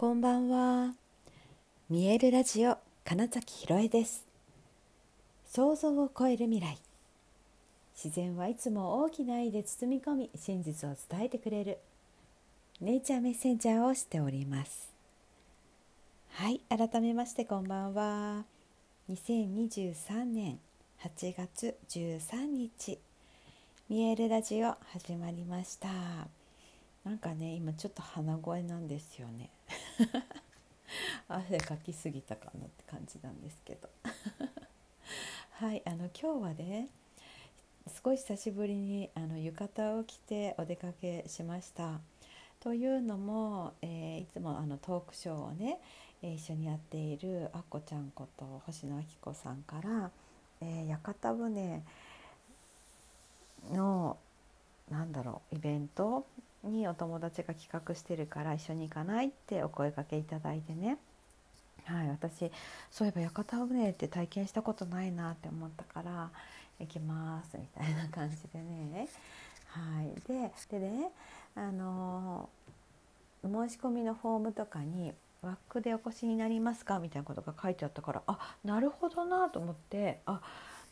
こんばんは。見えるラジオ金崎ひろえです。想像を超える未来。自然はいつも大きな愛で包み込み、真実を伝えてくれる。ネイチャーメッセンジャーをしております。はい、改めましてこんばんは。2023年8月13日、見えるラジオ始まりました。なんかね今ちょっと鼻声なんですよね 汗かきすぎたかなって感じなんですけど はいあの今日はね少し久しぶりにあの浴衣を着てお出かけしました。というのも、えー、いつもあのトークショーをね、えー、一緒にやっているあっこちゃんこと星野明子さんから、えー、屋形船のなんだろうイベントにお友達が企画してるから一緒に行かないってお声かけいただいてねはい私そういえば屋形船って体験したことないなって思ったから行きますみたいな感じでねはいででねあの申し込みのフォームとかに「ワックでお越しになりますか?」みたいなことが書いてあったからあなるほどなと思ってあ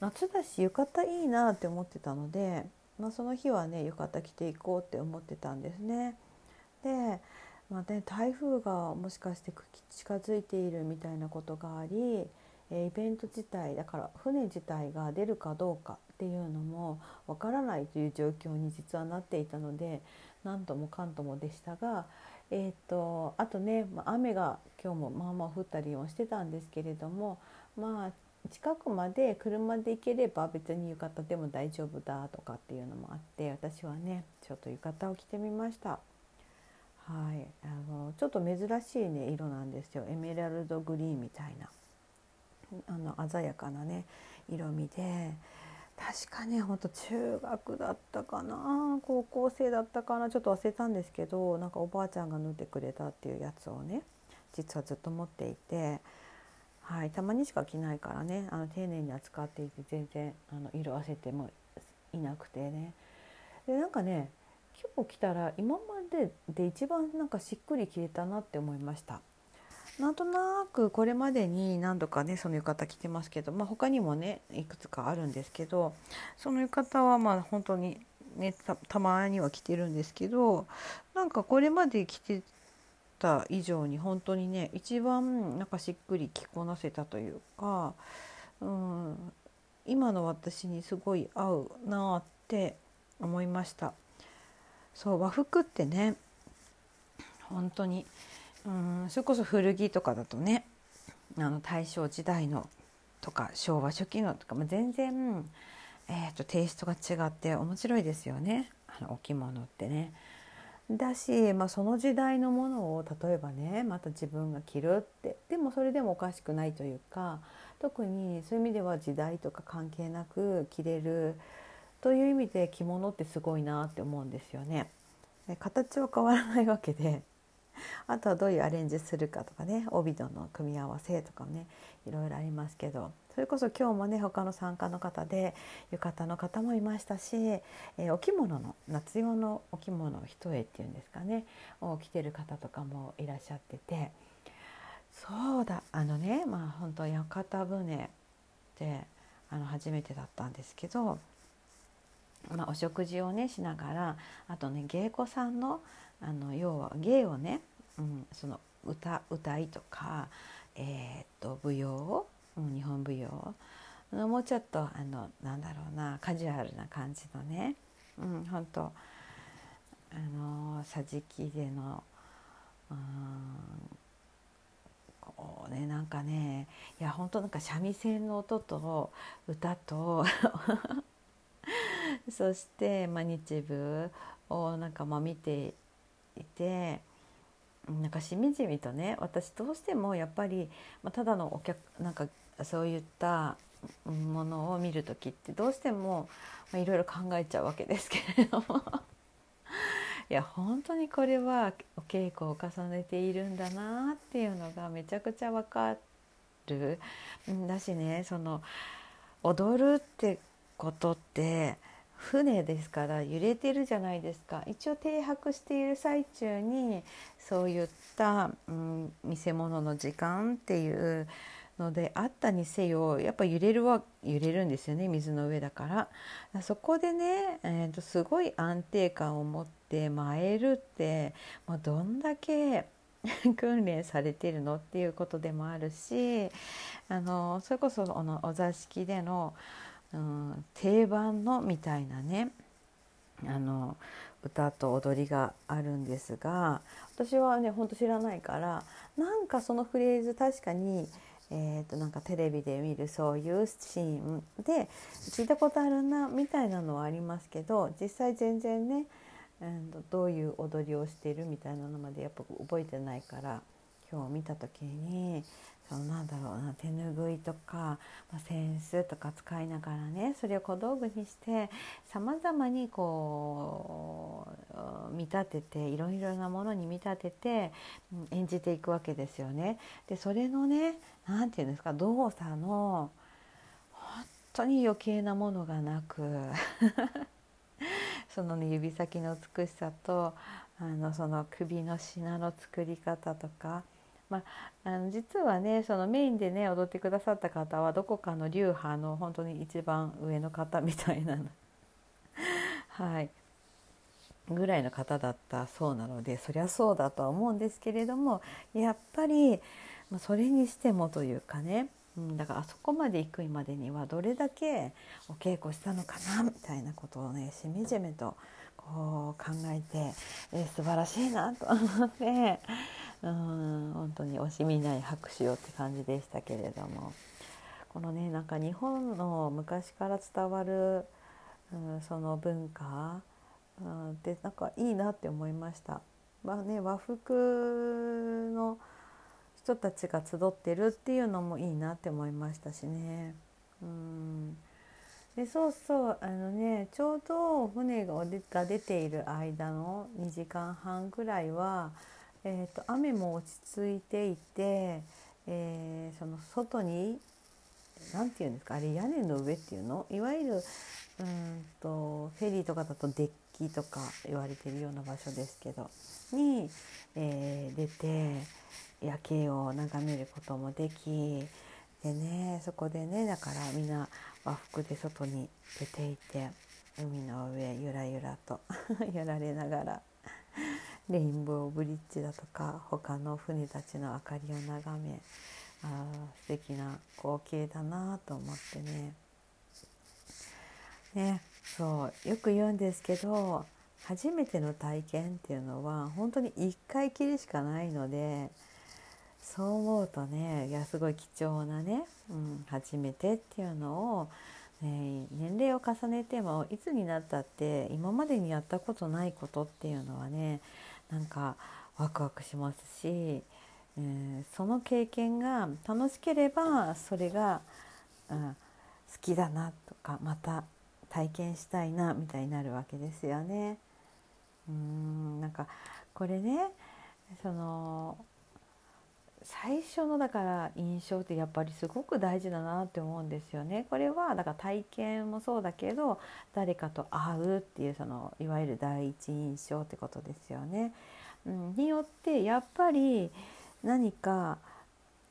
夏だし浴衣いいなって思ってたのでまあ、その日はね浴衣着ていこうって思ってたんですね。で、まあね、台風がもしかして近づいているみたいなことがありイベント自体だから船自体が出るかどうかっていうのもわからないという状況に実はなっていたので何ともかんともでしたが、えーと、あとね、まあ、雨が今日もまあまあ降ったりもしてたんですけれどもまあ近くまで車で行ければ別に浴衣でも大丈夫だとかっていうのもあって私はねちょっと浴衣を着てみました。はい、あのちょっと珍しいね色なんですよ。エメラルドグリーンみたいな。あの鮮やかなね色味で。確かねほんと中学だったかな。高校生だったかな。ちょっと忘れたんですけどなんかおばあちゃんが縫ってくれたっていうやつをね実はずっと持っていて。はい、たまにしか着ないからねあの丁寧に扱っていて全然あの色あせてもいなくてねでなんかね今日着たら今までで一番なんかしっくり着れたなって思いました。なんとなくこれまでに何度かねその浴衣着てますけど、まあ、他にもねいくつかあるんですけどその浴衣はまあ本当にねたまには着てるんですけどなんかこれまで着てた以上に本当にね一番なんかしっくり着こなせたというか、うん、今の私にすごい合うなって思いました。そう和服ってね本当にうんそれこそ古着とかだとねあの大正時代のとか昭和初期のとか、まあ、全然、えーと、テイストが違って面白いですよねあのお着物ってね。だし、まあ、その時代のものを例えばねまた自分が着るってでもそれでもおかしくないというか特にそういう意味では時代とか関係なく着れるという意味で着物ってすごいなって思うんですよね。で形は変わらないわけであとはどういうアレンジするかとかね帯との組み合わせとかねいろいろありますけどそれこそ今日もね他の参加の方で浴衣の方もいましたし、えー、お着物の夏用のお着物一重っていうんですかねを着てる方とかもいらっしゃっててそうだあのねまあ本当屋形船ってあの初めてだったんですけど、まあ、お食事をねしながらあとね芸妓さんのあの要は芸をね、うん、その歌歌いとか、えー、っと舞踊うん、日本舞踊。もうちょっとあのなんだろうなカジュアルな感じのね、うん、本当あの桟敷での、うん、こうねなんかねいや本当なんか三味線の音と歌と そして、まあ、日舞をなんかまあ見ていてなんかしみじみとね私どうしてもやっぱり、まあ、ただのお客なんかそういったものを見る時ってどうしてもいろいろ考えちゃうわけですけれども。いや本当にこれはお稽古を重ねているんだなっていうのがめちゃくちゃわかる。だしねその踊るってことって船ですから揺れてるじゃないですか。一応停泊している最中にそういった、うん、見せ物の時間っていうのであったにせよやっぱ揺れるは揺れるんですよね水の上だから。そこでね、えーと、すごい安定感を持って舞えるって、まあ、どんだけ 訓練されてるのっていうことでもあるしあのそれこそあのお座敷での、うん、定番のみたいなねあの歌と踊りがあるんですが私はねほんと知らないからなんかそのフレーズ確かにえー、となんかテレビで見るそういうシーンで聞いたことあるなみたいなのはありますけど実際全然ね、えー、どういう踊りをしてるみたいなのまでやっぱ覚えてないから。今日見た時にそのなんだろうな手ぬぐいとか、まあ、扇子とか使いながらねそれを小道具にしてさまざまにこう見立てていろいろなものに見立てて演じていくわけですよね。でそれのね何て言うんですか動作の本当に余計なものがなく その、ね、指先の美しさとあのその首の品の作り方とか。まあ、あの実はねそのメインでね踊ってくださった方はどこかの流派の本当に一番上の方みたいな はい。ぐらいの方だったそうなのでそりゃそうだとは思うんですけれどもやっぱり、ま、それにしてもというかね、うん、だからあそこまで行くまでにはどれだけお稽古したのかなみたいなことをねしみじみとこう考えて、えー、素晴らしいなと思ってうん本当に惜しみない拍手をって感じでしたけれどもこのねなんか日本の昔から伝わる、うん、その文化、うん、ってなんかいいなって思いました。まあね、和服の人たちが集ってるっていうのもいいなって思いましたしね。うんでそうそうあのねちょうど船が出ている間の2時間半ぐらいはえーと、雨も落ち着いていて、えー、その外に何て言うんですかあれ屋根の上っていうの？いわゆるうんとフェリーとかだとデッキとか言われてるような場所ですけどに、えー、出て夜景を眺めることもできでねそこでねだからみんな和服で外に出ていて海の上ゆらゆらと やられながらレインボーブリッジだとか他の船たちの明かりを眺めあ素敵な光景だなと思ってね。ねそうよく言うんですけど初めての体験っていうのは本当に1回きりしかないのでそう思うとねいやすごい貴重なね、うん、初めてっていうのを、ね、年齢を重ねてもいつになったって今までにやったことないことっていうのはねなんかワクワクしますし、えー、その経験が楽しければそれが、うん、好きだなとかまた体験したいなみたいになるわけですよね。うんなんかこれねその最初のだから印象ってやっぱりすごく大事だなって思うんですよね。これはだから体験もそうだけど誰かと会うっていうそのいわゆる第一印象ってことですよね。うん、によってやっぱり何か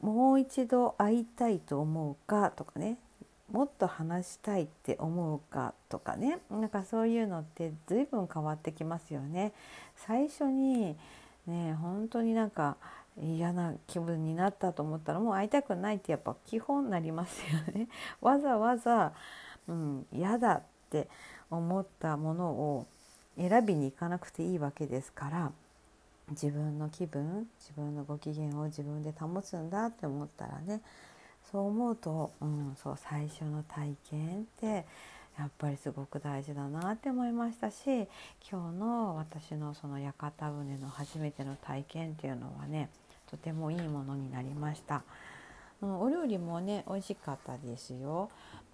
もう一度会いたいと思うかとかねもっと話したいって思うかとかねなんかそういうのって随分変わってきますよね。最初にね本当になんか嫌な気分になったと思ったらもう会いたくないってやっぱ基本なりますよね。わざわざ、うん、嫌だって思ったものを選びに行かなくていいわけですから自分の気分自分のご機嫌を自分で保つんだって思ったらねそう思うと、うん、そう最初の体験ってやっぱりすごく大事だなって思いましたし今日の私のその屋形船の初めての体験っていうのはねとてもいいものになりました。お料理もね美味しかったですよ。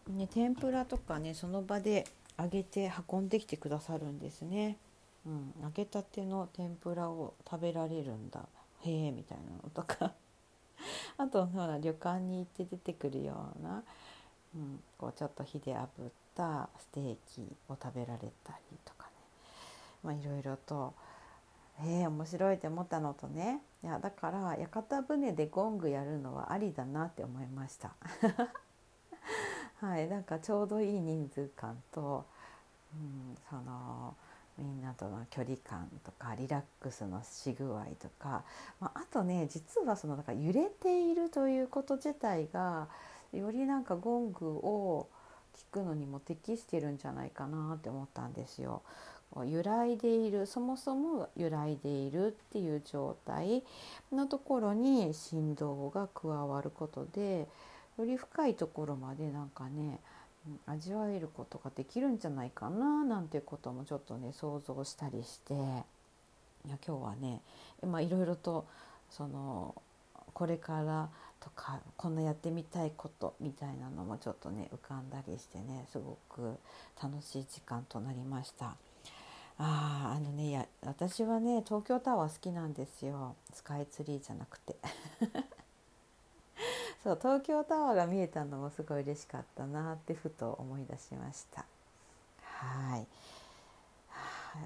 ね天ぷらとかねその場で揚げて運んできてくださるんですね。うん、揚げたての天ぷらを食べられるんだへえみたいなのとかあとほら旅館に行って出てくるような、うん、こうちょっと火で炙ったステーキを食べられたりとかね、まあ、いろいろとえー、面白いって思ったのとねいやだから屋形船でゴングやるのはありだなって思いました。はい、なんかちょうどいい人数感と、うん、そのみんなとの距離感とかリラックスのし具合とか、まあ、あとね実はそのなんか揺れているということ自体がよりなんかゴングを聞くのにも適してるんじゃないかなって思ったんですよ。揺らいでいるそもそも揺らいでいるっていう状態のところに振動が加わることでより深いところまでなんかね味わえることができるんじゃないかななんていうこともちょっとね想像したりしていや今日はねいろいろとそのこれからとかこんなやってみたいことみたいなのもちょっとね浮かんだりしてねすごく楽しい時間となりました。ああのねいや私はね東京タワー好きなんですよ。スカイツリーじゃなくて。そう東京タワーが見えたのもすごい嬉しかったなってふと思い出しました。はい。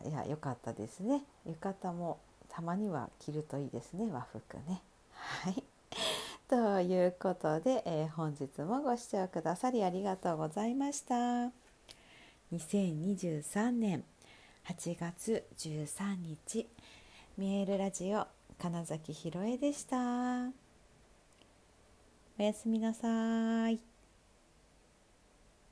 いや良かったですね。浴衣もたまには着るといいですね和服ね。はい。ということで、えー、本日もご視聴くださりありがとうございました。2023年8月13日見えるラジオ金崎ひろえでした。おやすみなさい。